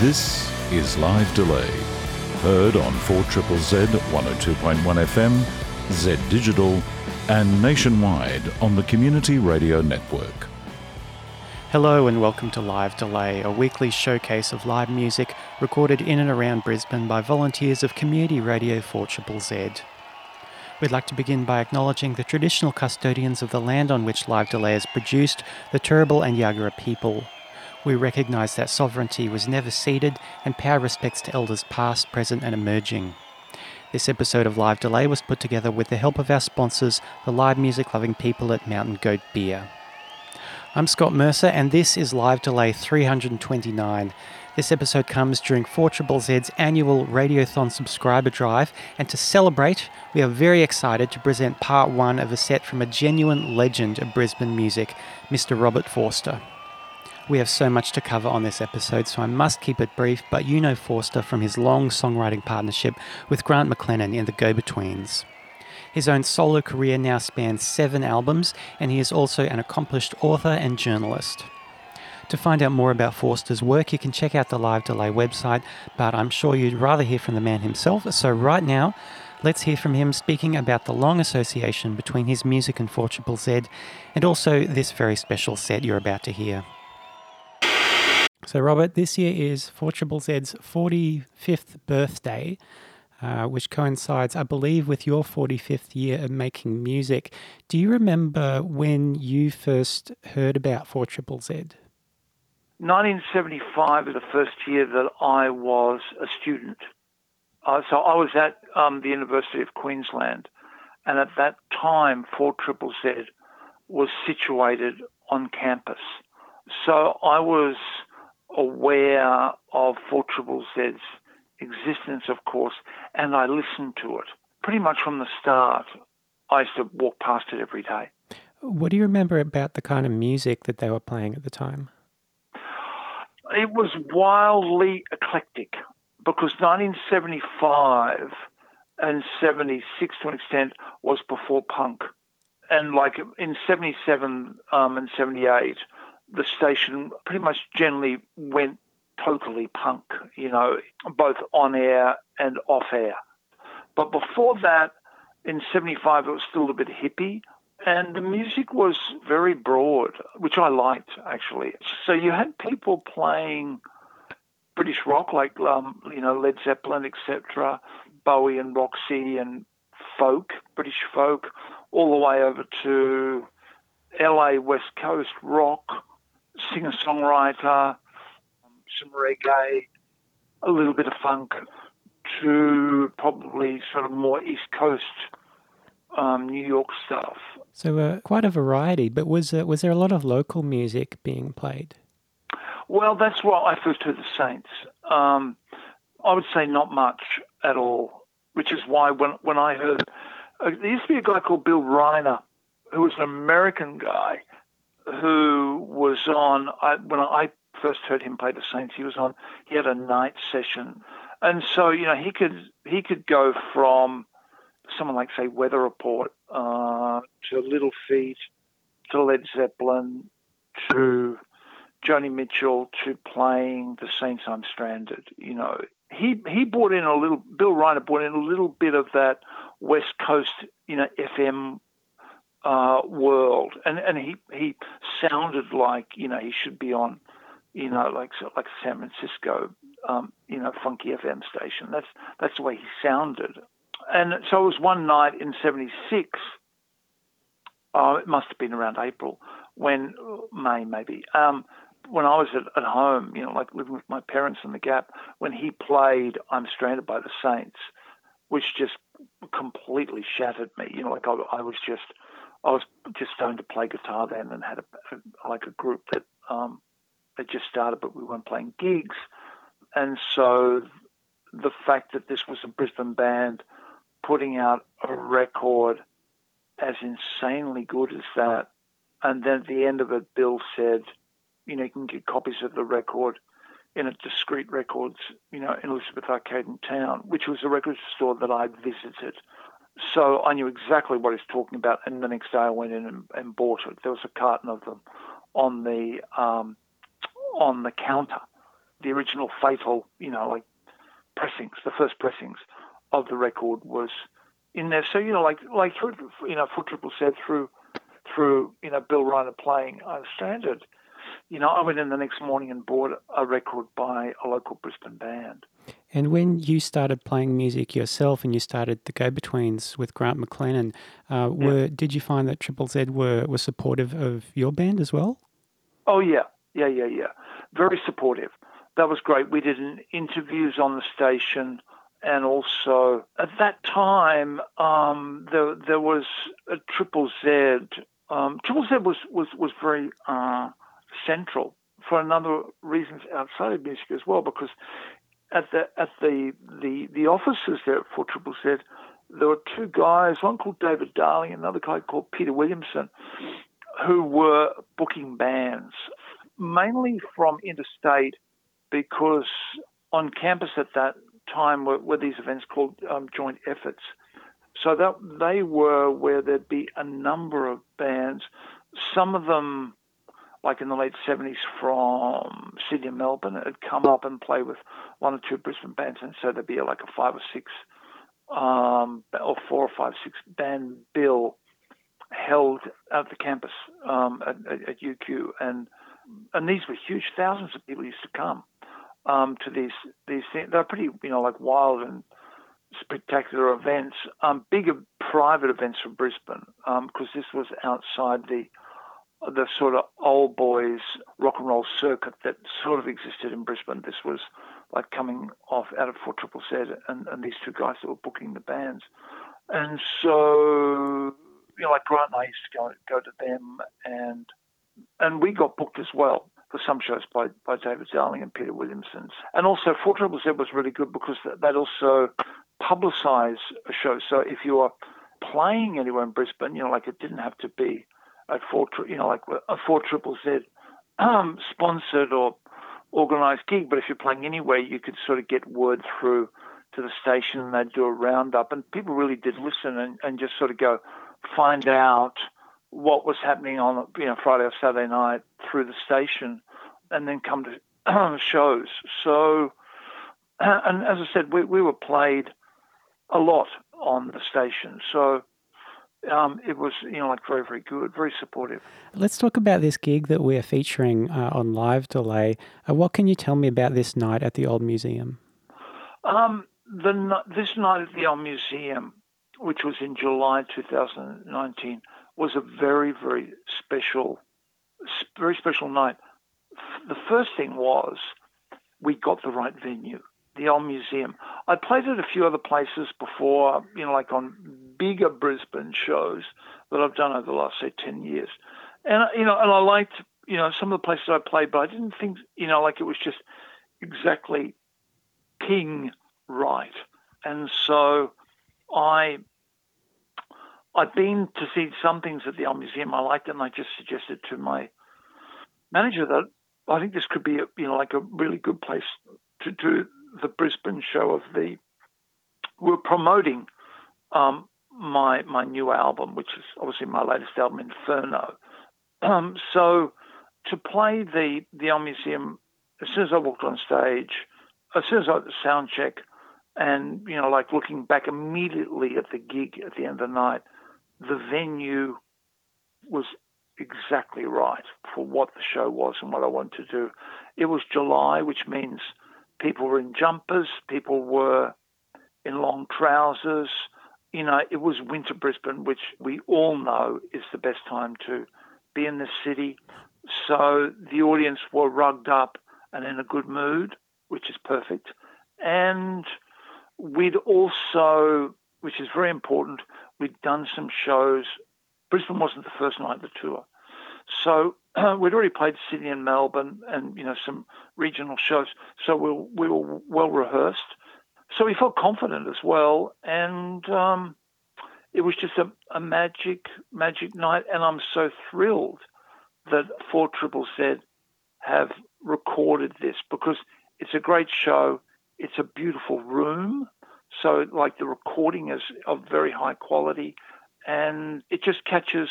This is Live Delay. Heard on 4 Triple Z 102.1 FM, Z Digital, and nationwide on the Community Radio Network. Hello and welcome to Live Delay, a weekly showcase of live music recorded in and around Brisbane by volunteers of Community Radio 4 Z. We'd like to begin by acknowledging the traditional custodians of the land on which Live Delay is produced, the Turrbal and Yagara people. We recognise that sovereignty was never ceded and our respects to elders past, present, and emerging. This episode of Live Delay was put together with the help of our sponsors, the live music loving people at Mountain Goat Beer. I'm Scott Mercer, and this is Live Delay 329. This episode comes during 4 Z's annual Radiothon subscriber drive, and to celebrate, we are very excited to present part one of a set from a genuine legend of Brisbane music, Mr. Robert Forster. We have so much to cover on this episode, so I must keep it brief, but you know Forster from his long songwriting partnership with Grant McLennan in the Go Betweens. His own solo career now spans seven albums, and he is also an accomplished author and journalist. To find out more about Forster's work, you can check out the Live Delay website, but I'm sure you'd rather hear from the man himself. So, right now, let's hear from him speaking about the long association between his music and 4 Z, and also this very special set you're about to hear. So, Robert, this year is 4 Z's 45th birthday uh, which coincides, I believe, with your 45th year of making music. Do you remember when you first heard about 4 Triple Z? 1975 is the first year that I was a student. Uh, so I was at um, the University of Queensland, and at that time, 4 Triple Z was situated on campus. So I was aware of 4 Triple Z's existence, of course, and I listened to it pretty much from the start. I used to walk past it every day. What do you remember about the kind of music that they were playing at the time? It was wildly eclectic because 1975 and 76 to an extent was before punk. And like in 77 um, and 78, the station pretty much generally went totally punk, you know, both on air and off air. But before that, in 75, it was still a bit hippie. And the music was very broad, which I liked actually. So you had people playing British rock, like um, you know Led Zeppelin, etc., Bowie and Roxy, and folk, British folk, all the way over to LA West Coast rock, singer songwriter, some reggae, a little bit of funk, to probably sort of more East Coast um, New York stuff. So uh, quite a variety. But was uh, was there a lot of local music being played? Well, that's why I first heard the Saints. Um, I would say not much at all, which is why when when I heard uh, there used to be a guy called Bill Reiner, who was an American guy who was on I, when I first heard him play the Saints, he was on. He had a night session, and so you know he could he could go from someone like say Weather Report uh, to Little Feat to Led Zeppelin to Joni Mitchell to playing the Saints I'm Stranded. You know, he he brought in a little. Bill Reiner brought in a little bit of that West Coast, you know, FM uh, world, and and he he sounded like you know he should be on you know, like like San Francisco, um, you know, funky FM station. That's that's the way he sounded. And so it was one night in '76. Oh, it must have been around April, when May maybe. Um, when I was at, at home, you know, like living with my parents in the Gap, when he played "I'm Stranded" by the Saints, which just completely shattered me. You know, like I, I was just, I was just starting to play guitar then, and had a, a like a group that um, had just started, but we weren't playing gigs. And so the fact that this was a Brisbane band putting out a record as insanely good as that, and then at the end of it, Bill said, you know, you can get copies of the record in a discreet records, you know, in Elizabeth Arcade in town, which was a record store that I visited. So I knew exactly what he's talking about, and the next day I went in and, and bought it. There was a carton of them on the um, on the counter, the original Fatal, you know, like pressings, the first pressings of the record was in there. So you know, like like through you know, Four Triple Z through through you know Bill Reiner playing Stranded. You know, I went in the next morning and bought a record by a local Brisbane band. And when you started playing music yourself and you started the Go Betweens with Grant McLennan, uh, were yeah. did you find that Triple Z were, were supportive of your band as well? Oh yeah, yeah, yeah, yeah. Very supportive. That was great. We did interviews on the station, and also at that time um, there there was a Triple Z. Um, Triple Z was was was very uh, central for a number of reasons outside of music as well, because at the at the the, the offices there for Triple Z, there were two guys, one called David Darling, and another guy called Peter Williamson, who were booking bands, mainly from interstate, because on campus at that time were, were these events called um, joint efforts. So that they were where there'd be a number of bands, some of them like in the late 70s from Sydney and Melbourne, had come up and play with one or two Brisbane bands, and so there'd be like a five or six, um, or four or five, six band bill held at the campus um, at, at, UQ, and and these were huge. Thousands of people used to come um, to these these things. They're pretty, you know, like wild and spectacular events. Um, bigger private events for Brisbane because um, this was outside the the sort of old boys rock and roll circuit that sort of existed in Brisbane. This was like coming off out of Four Triple Z and, and these two guys that were booking the bands. And so, you know, like Grant and I used to go, go to them and and we got booked as well for some shows by, by David Darling and Peter Williamson. And also Four Triple Z was really good because they'd also publicise a show. So if you are playing anywhere in Brisbane, you know, like it didn't have to be at four, you know, like a four triple Z um, sponsored or organised gig. But if you're playing anywhere, you could sort of get word through to the station, and they'd do a roundup, and people really did listen and, and just sort of go find out what was happening on you know Friday or Saturday night through the station, and then come to shows. So, and as I said, we, we were played a lot on the station. So um, it was you know like very very good, very supportive. Let's talk about this gig that we're featuring uh, on Live Delay. Uh, what can you tell me about this night at the Old Museum? Um, the this night at the Old Museum, which was in July 2019, was a very very special, very special night. The first thing was we got the right venue the old museum. I played at a few other places before, you know, like on bigger Brisbane shows that I've done over the last say ten years, and you know, and I liked you know some of the places I played, but I didn't think you know like it was just exactly ping right, and so I. I'd been to see some things at the old museum I liked, and I just suggested to my manager that I think this could be, a, you know, like a really good place to do the Brisbane show of the. We're promoting um, my my new album, which is obviously my latest album, Inferno. Um, so to play the the Old Museum, as soon as I walked on stage, as soon as I had the sound check, and you know, like looking back immediately at the gig at the end of the night, the venue was exactly right for what the show was and what I wanted to do. It was July, which means People were in jumpers, people were in long trousers. You know, it was winter Brisbane, which we all know is the best time to be in the city. So the audience were rugged up and in a good mood, which is perfect. And we'd also, which is very important, we'd done some shows. Brisbane wasn't the first night of the tour. So we'd already played Sydney and Melbourne, and you know some regional shows, so we were, we were well rehearsed. So we felt confident as well, and um, it was just a, a magic, magic night. And I'm so thrilled that Four Triple Z have recorded this because it's a great show. It's a beautiful room. So, like, the recording is of very high quality and it just catches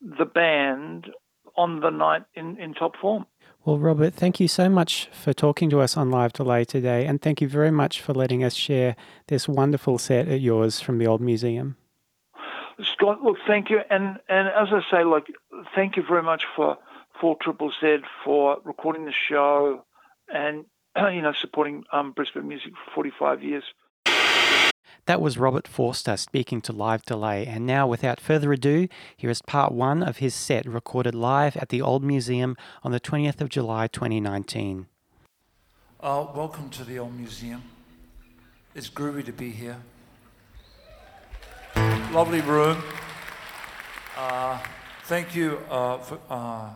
the band on the night in, in top form. Well, Robert, thank you so much for talking to us on Live Delay today, and thank you very much for letting us share this wonderful set at yours from the Old Museum. Scott, look, thank you, and and as I say, like, thank you very much for Four Triple Z for recording the show, and you know supporting um, Brisbane music for 45 years. That was Robert Forster speaking to Live Delay, and now, without further ado, here is part one of his set recorded live at the Old Museum on the 20th of July 2019. Uh, welcome to the Old Museum. It's groovy to be here. Lovely room. Uh, thank you uh, for, uh,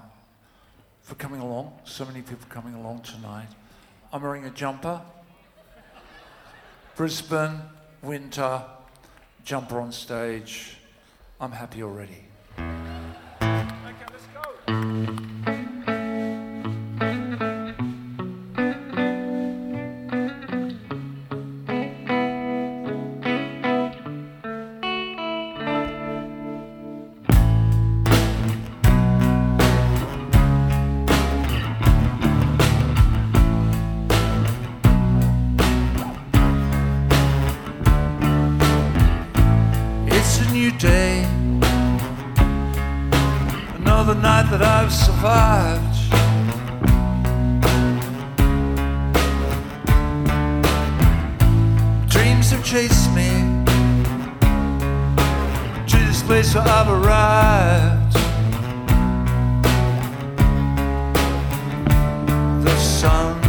for coming along. So many people coming along tonight. I'm wearing a jumper. Brisbane, winter, jumper on stage. I'm happy already. Sun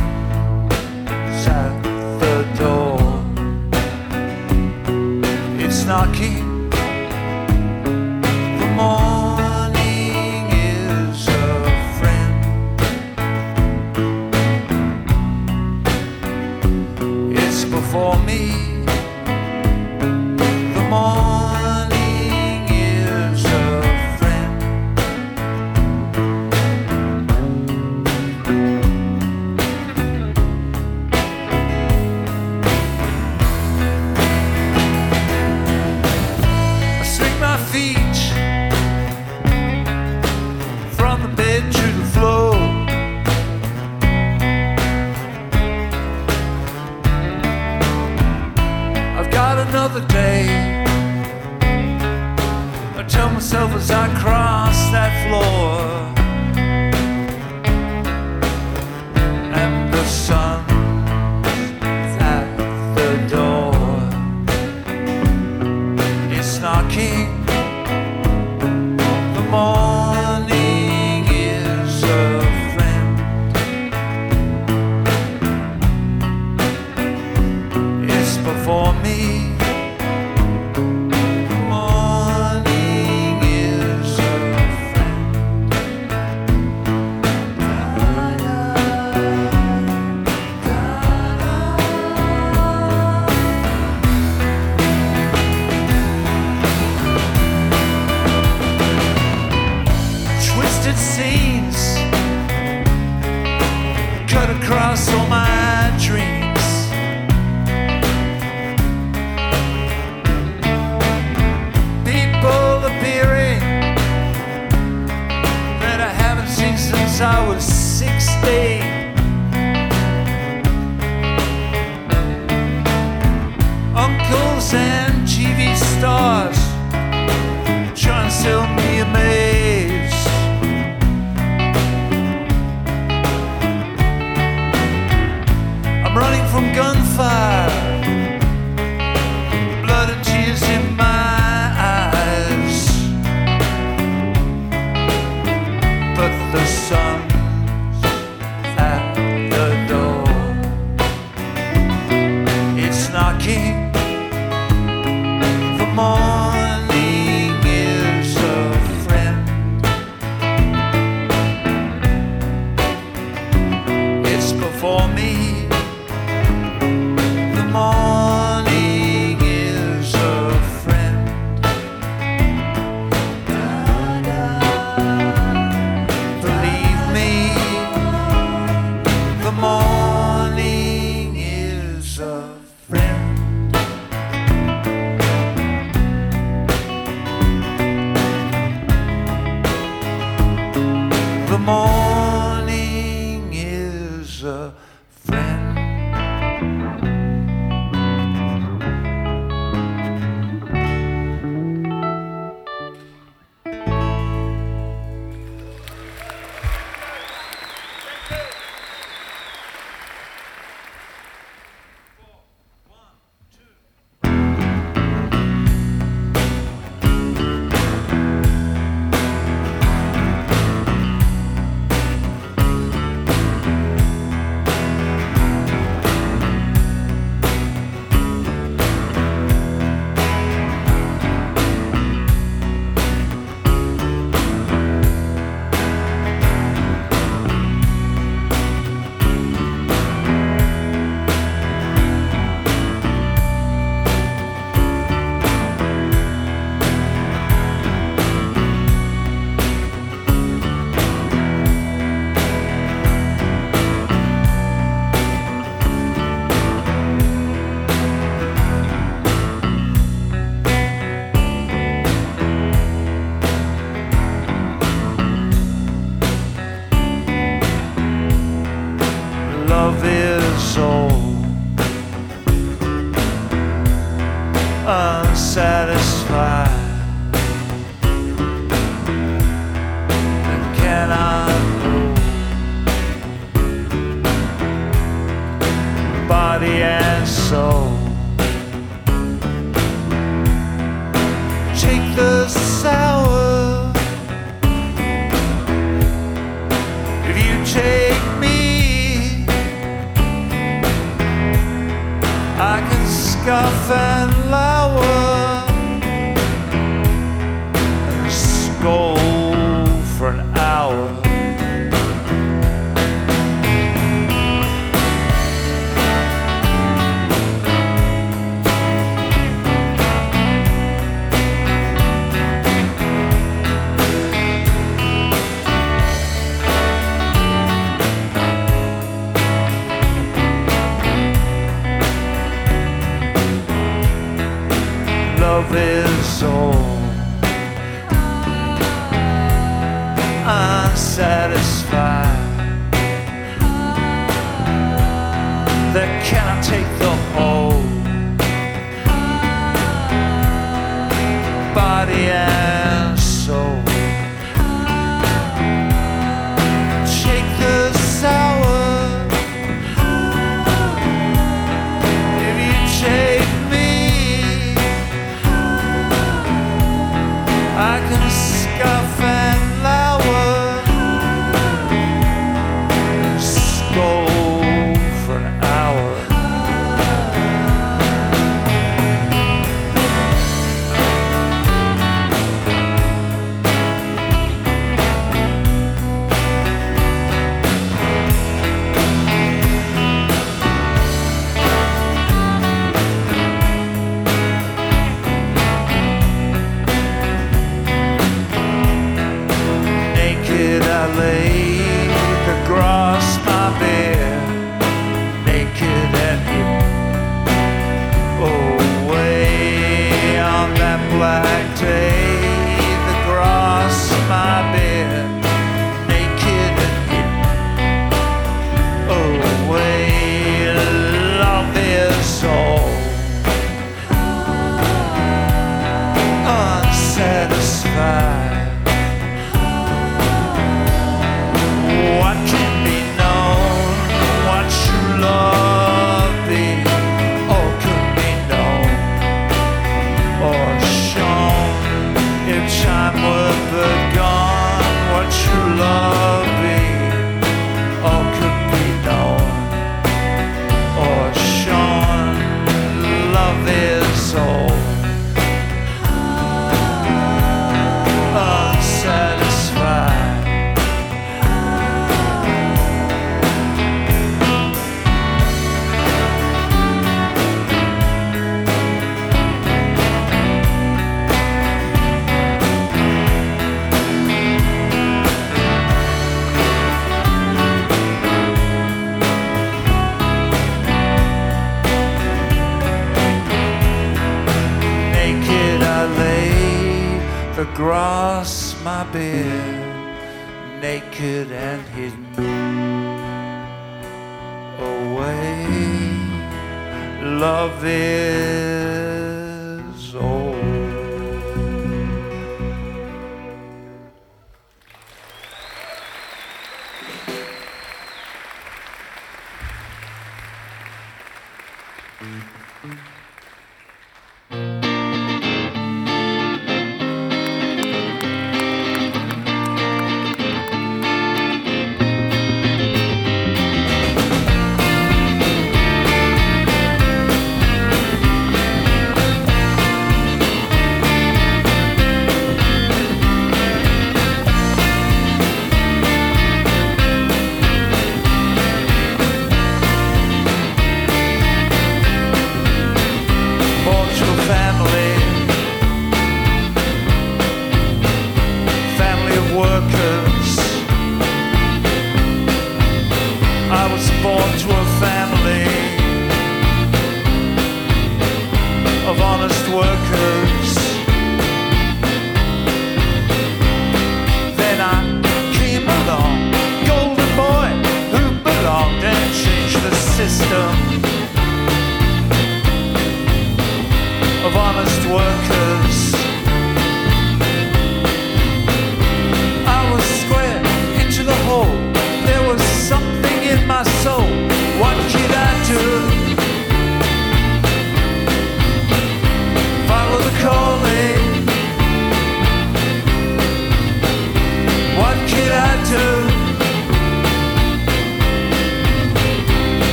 cut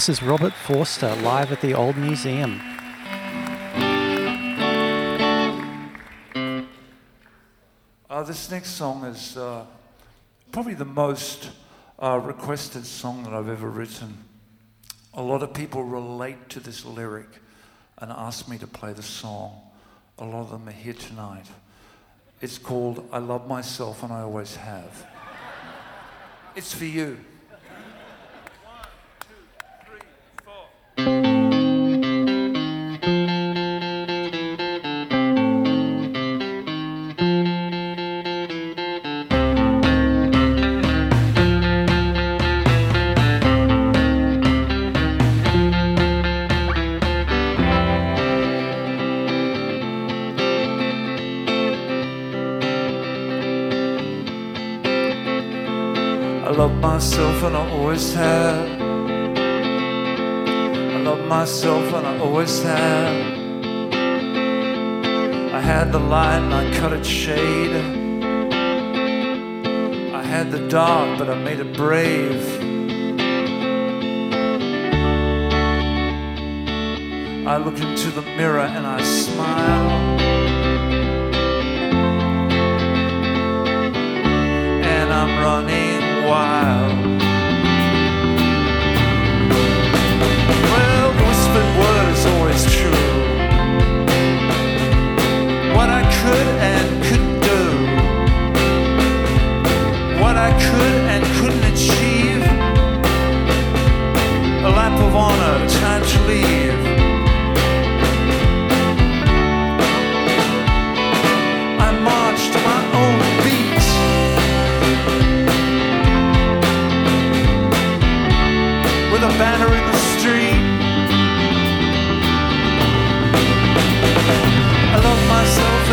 This is Robert Forster live at the Old Museum. Uh, this next song is uh, probably the most uh, requested song that I've ever written. A lot of people relate to this lyric and ask me to play the song. A lot of them are here tonight. It's called I Love Myself and I Always Have. It's for you. And I always have. I love myself and I always have. I had the light and I cut its shade. I had the dark, but I made it brave. I look into the mirror and I smile. And I'm running wild. could and could do. What I could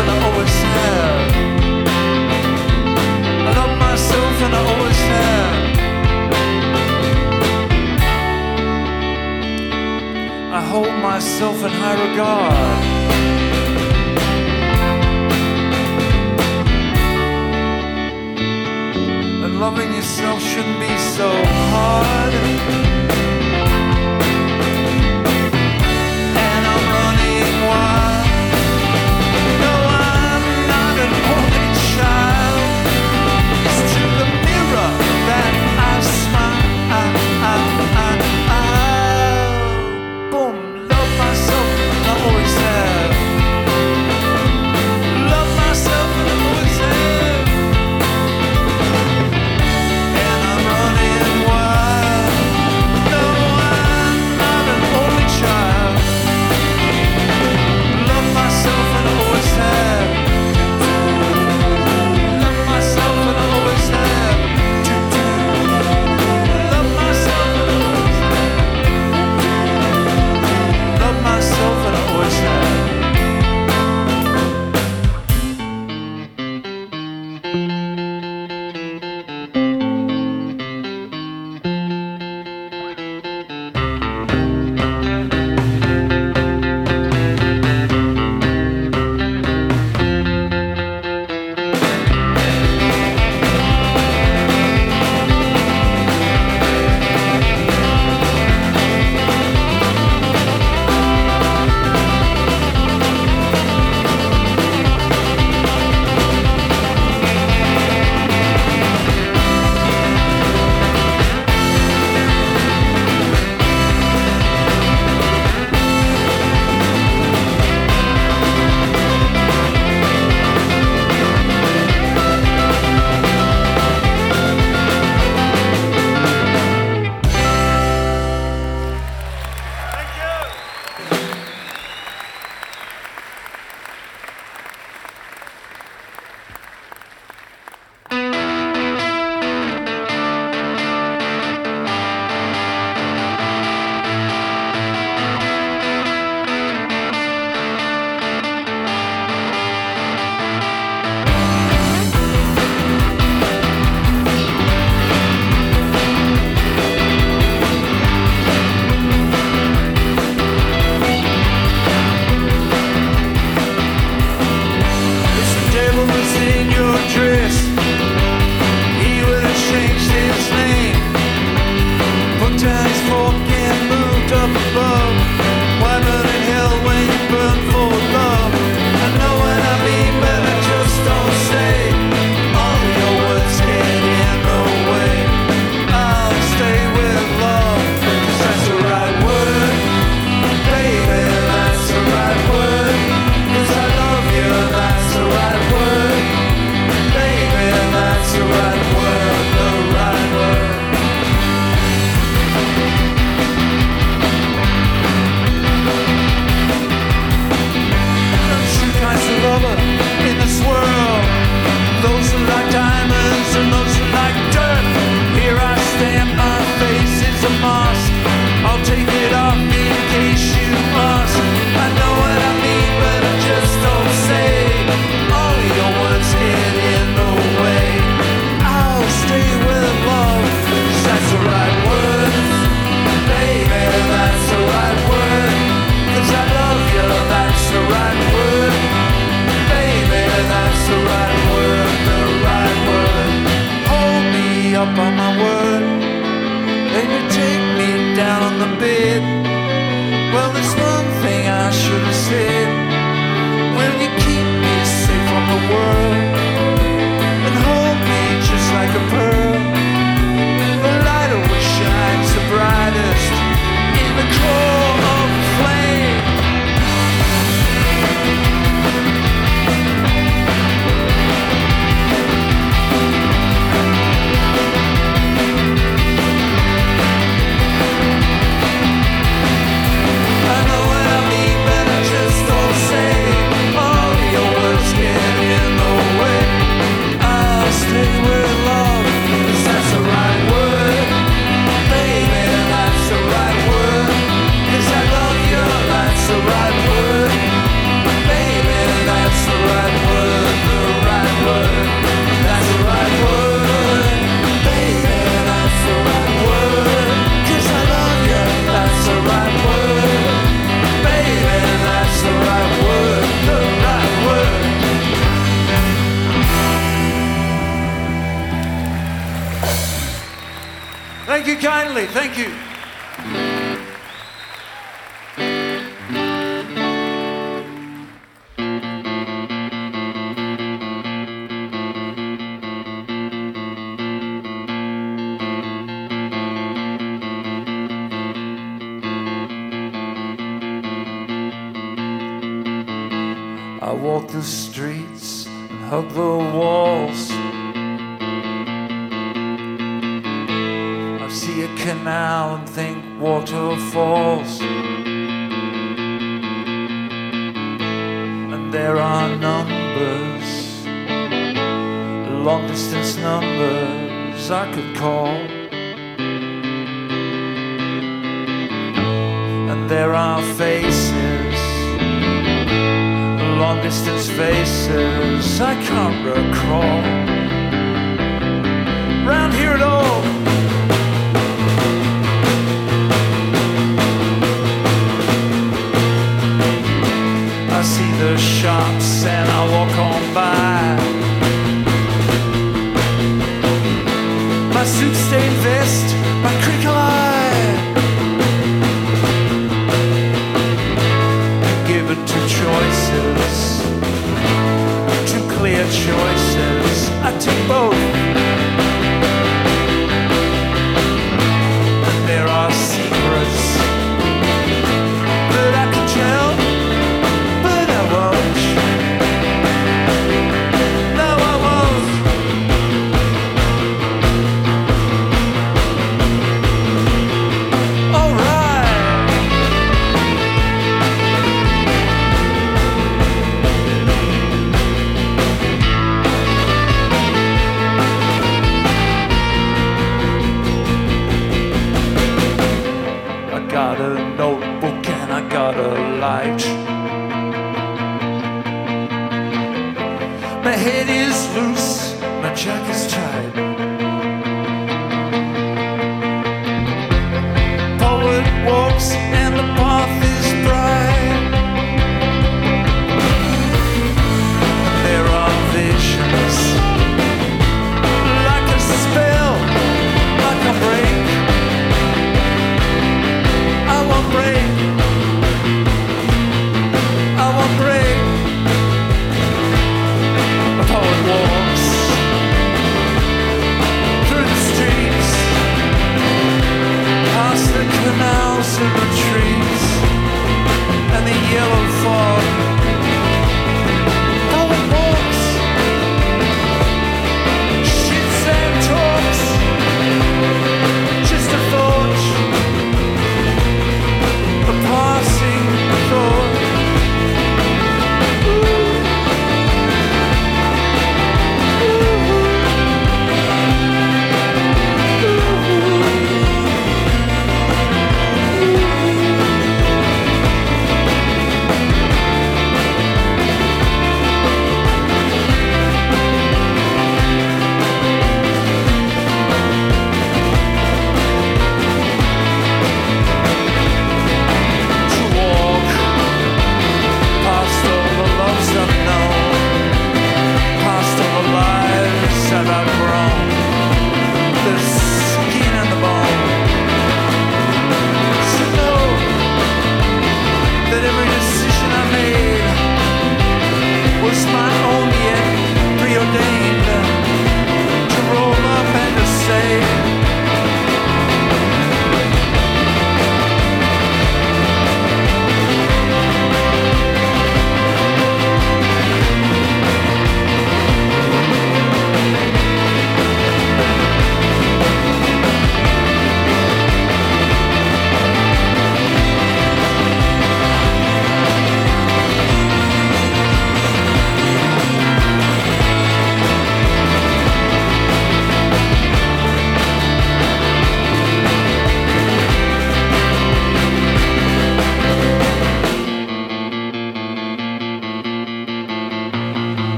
and I always have. I love myself and I always have. I hold myself in high regard. loving yourself shouldn't be so hard. the streets and hug the walls. I see a canal and think waterfalls. And there are numbers, long distance numbers I could call. there are faces long distance faces I can't recall round here at all. I see the shops and I walk on by. My suit stained. both.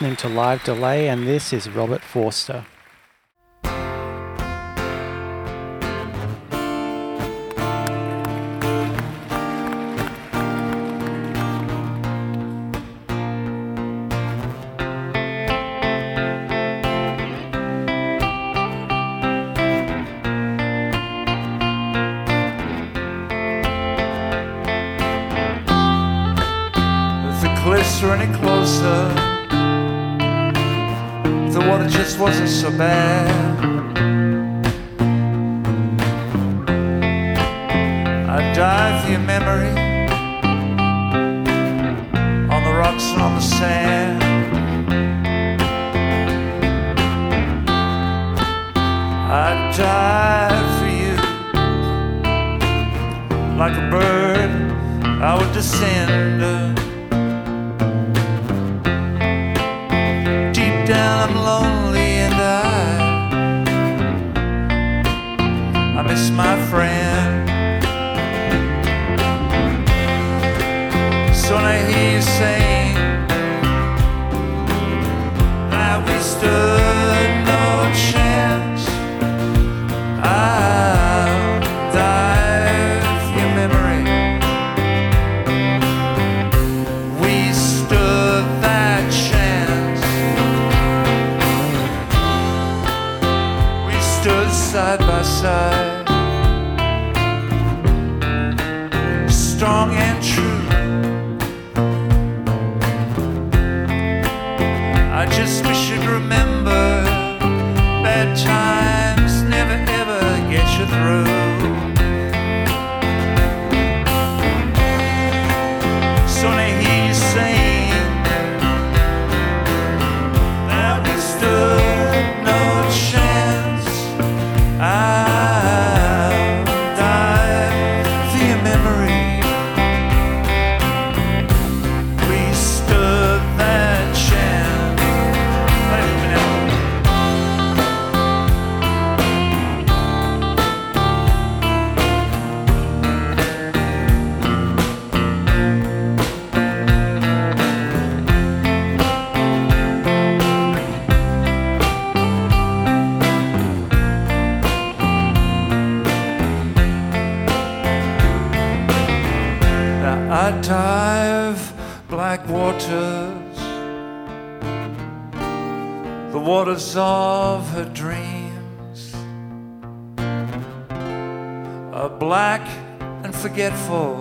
listening to Live Delay, and this is Robert Forster. Water just wasn't so bad. I dive for your memory on the rocks and on the sand. I dive for you like a bird. I would descend. I'm lonely and I I miss my friend. So when I hear you saying that we stood side forgetful.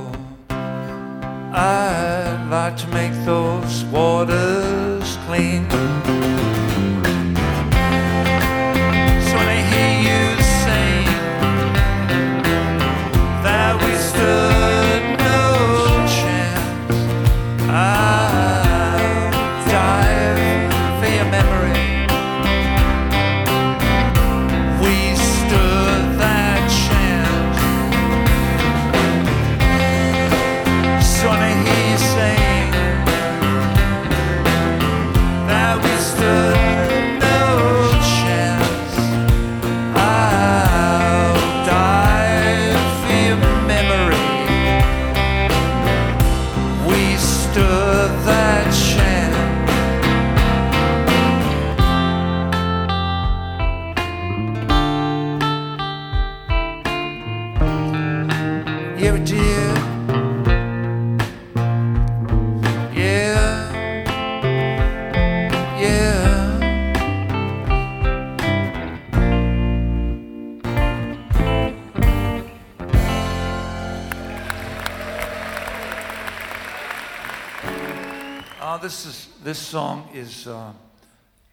This is this song is uh,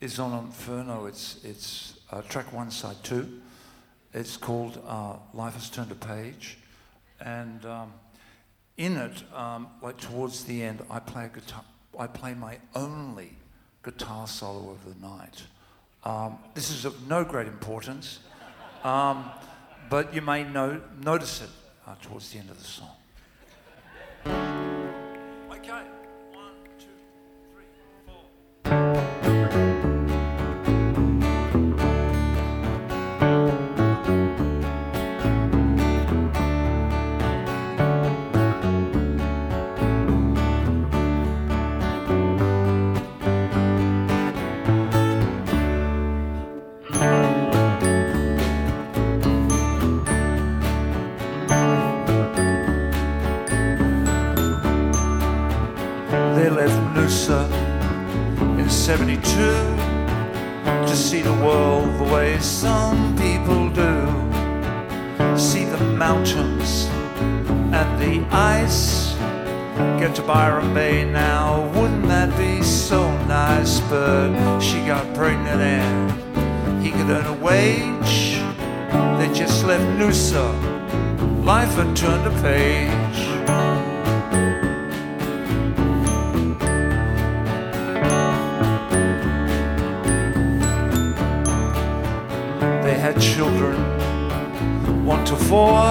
is on Inferno. It's it's uh, track one, side two. It's called uh, "Life Has Turned a Page," and um, in it, um, like towards the end, I play guitar. I play my only guitar solo of the night. Um, this is of no great importance, um, but you may no- notice it uh, towards the end of the song. Okay. children, one to four.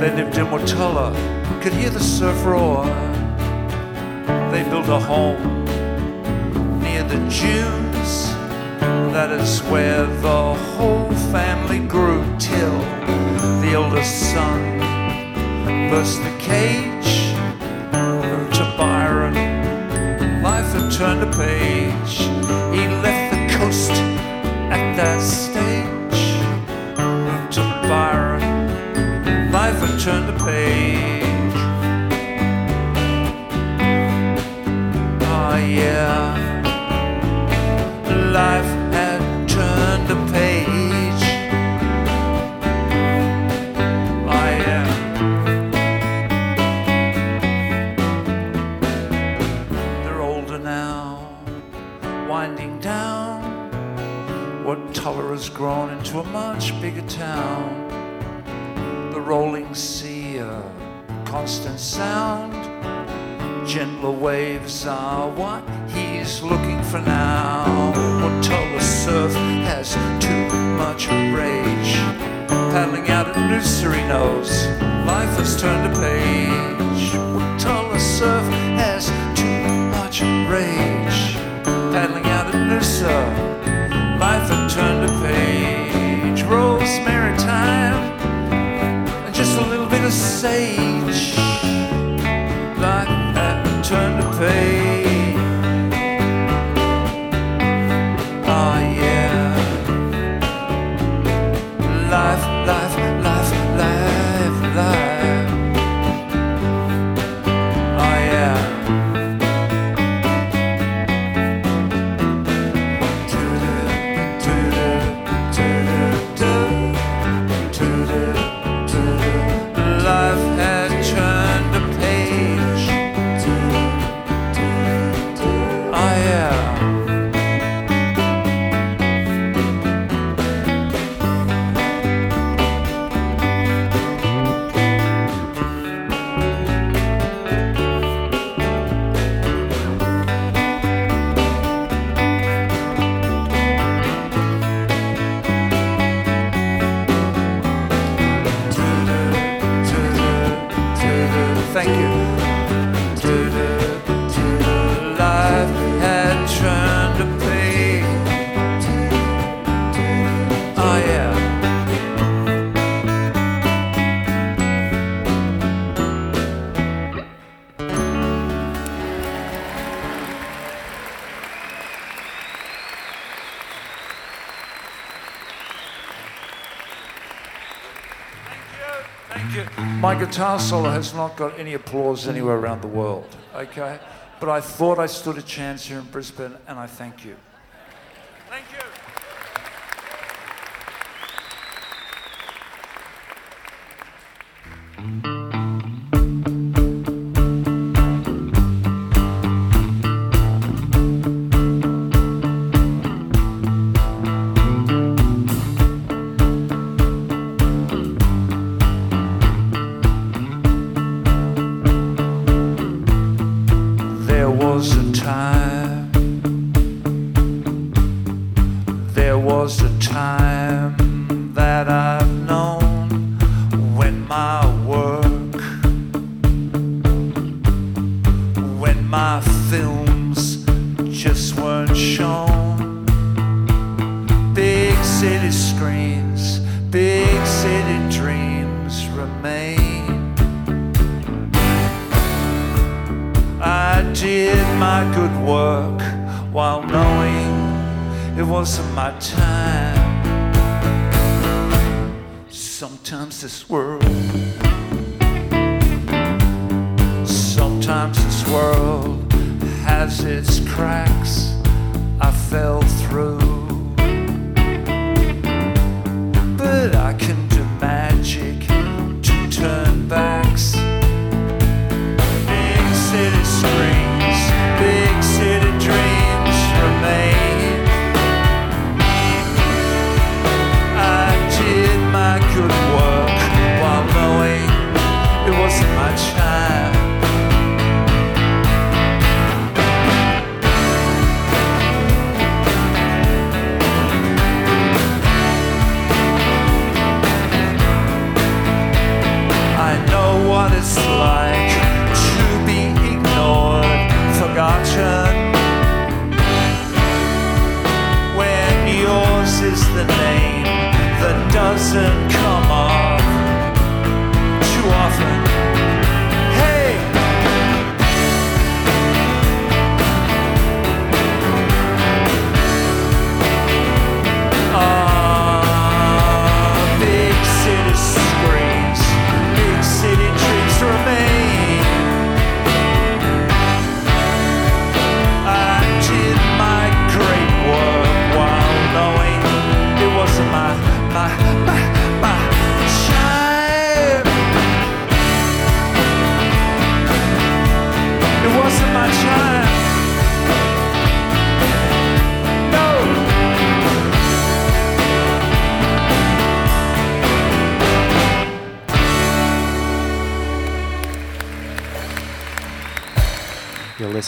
They lived in Watella, could hear the surf roar. They built a home near the dunes. That is where the whole family grew till the eldest son burst the cage. To Byron, life had turned a page. He left the coast at that turn the page. looking for now. guitar solo has not got any applause anywhere around the world, okay? But I thought I stood a chance here in Brisbane, and I thank you.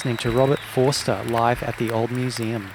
Listening to Robert Forster live at the Old Museum.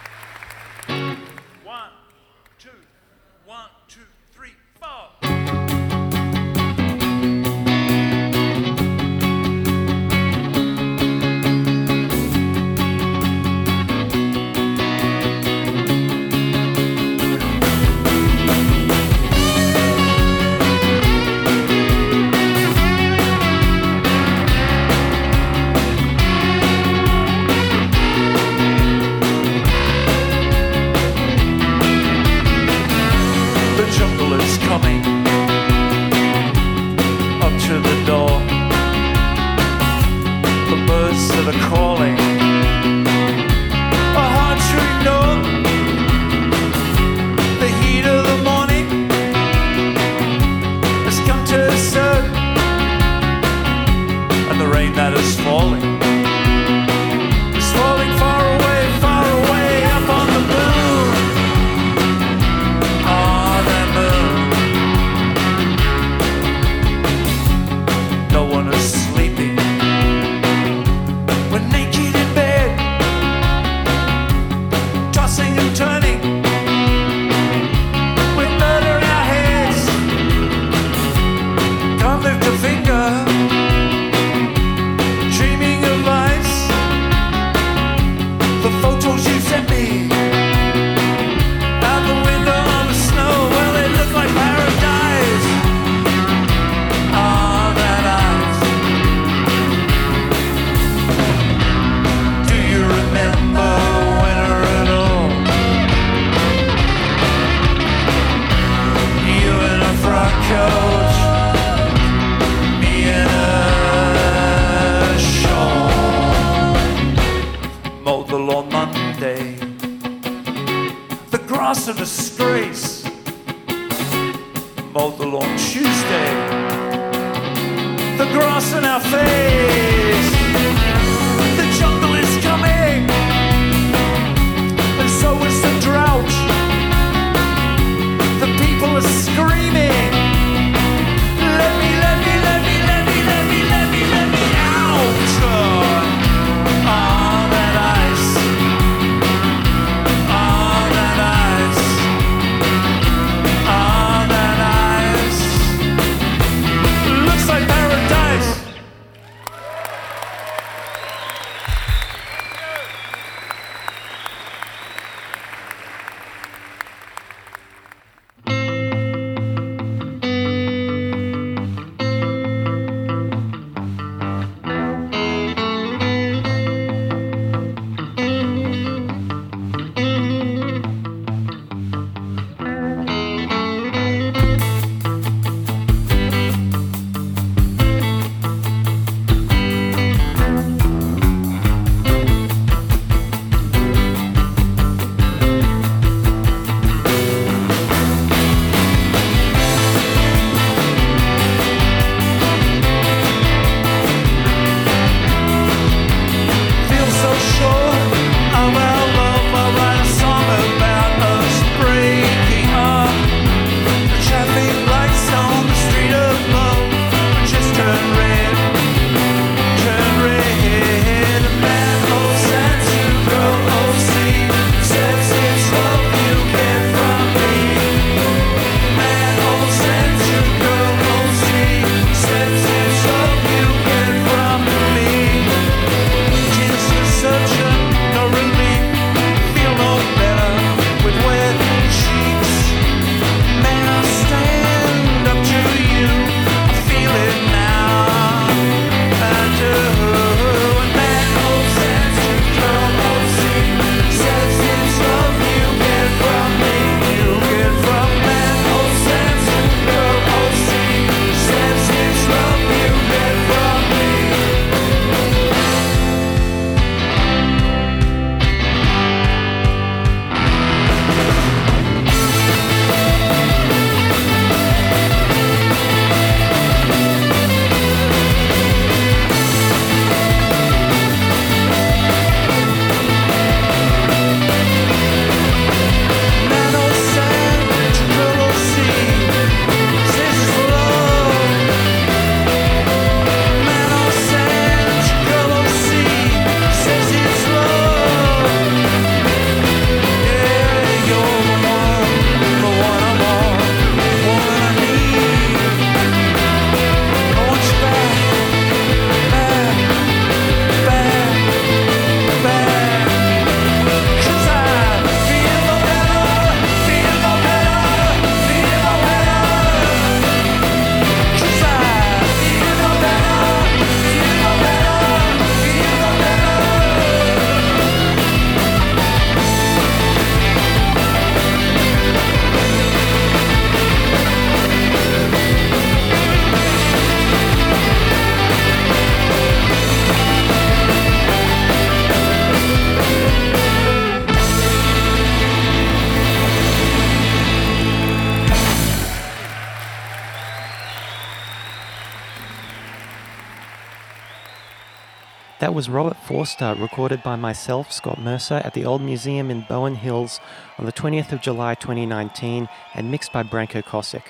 Was Robert Forster, recorded by myself, Scott Mercer, at the Old Museum in Bowen Hills on the 20th of July 2019 and mixed by Branko Kosick.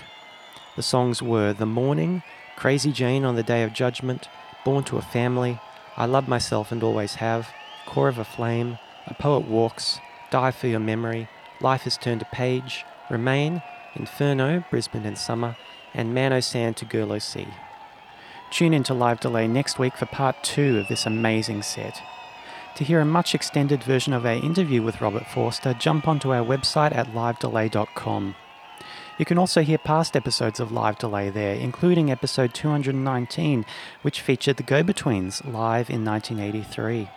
The songs were The Morning, Crazy Jane on the Day of Judgment, Born to a Family, I Love Myself and Always Have, Core of a Flame, A Poet Walks, Dive for Your Memory, Life Has Turned a Page, Remain, Inferno, Brisbane in Summer, and Man O' Sand to Girl O' Sea. Tune in to Live Delay next week for part two of this amazing set. To hear a much extended version of our interview with Robert Forster, jump onto our website at livedelay.com. You can also hear past episodes of Live Delay there, including episode 219, which featured the Go Betweens live in 1983.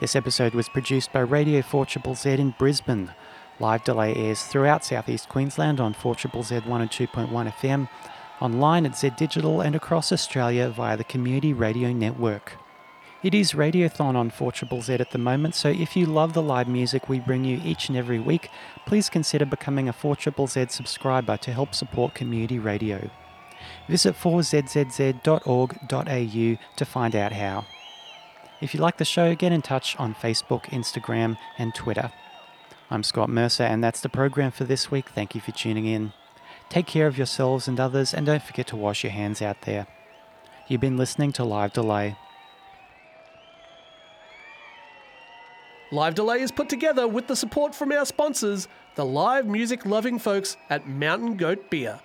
This episode was produced by Radio 4 Z in Brisbane. Live Delay airs throughout southeast Queensland on 4 Z 102.1 FM, online at Z Digital, and across Australia via the Community Radio Network. It is Radiothon on 4 Z at the moment, so if you love the live music we bring you each and every week, please consider becoming a 4 Z subscriber to help support community radio. Visit 4zzz.org.au to find out how. If you like the show, get in touch on Facebook, Instagram, and Twitter. I'm Scott Mercer, and that's the program for this week. Thank you for tuning in. Take care of yourselves and others, and don't forget to wash your hands out there. You've been listening to Live Delay. Live Delay is put together with the support from our sponsors, the live music loving folks at Mountain Goat Beer.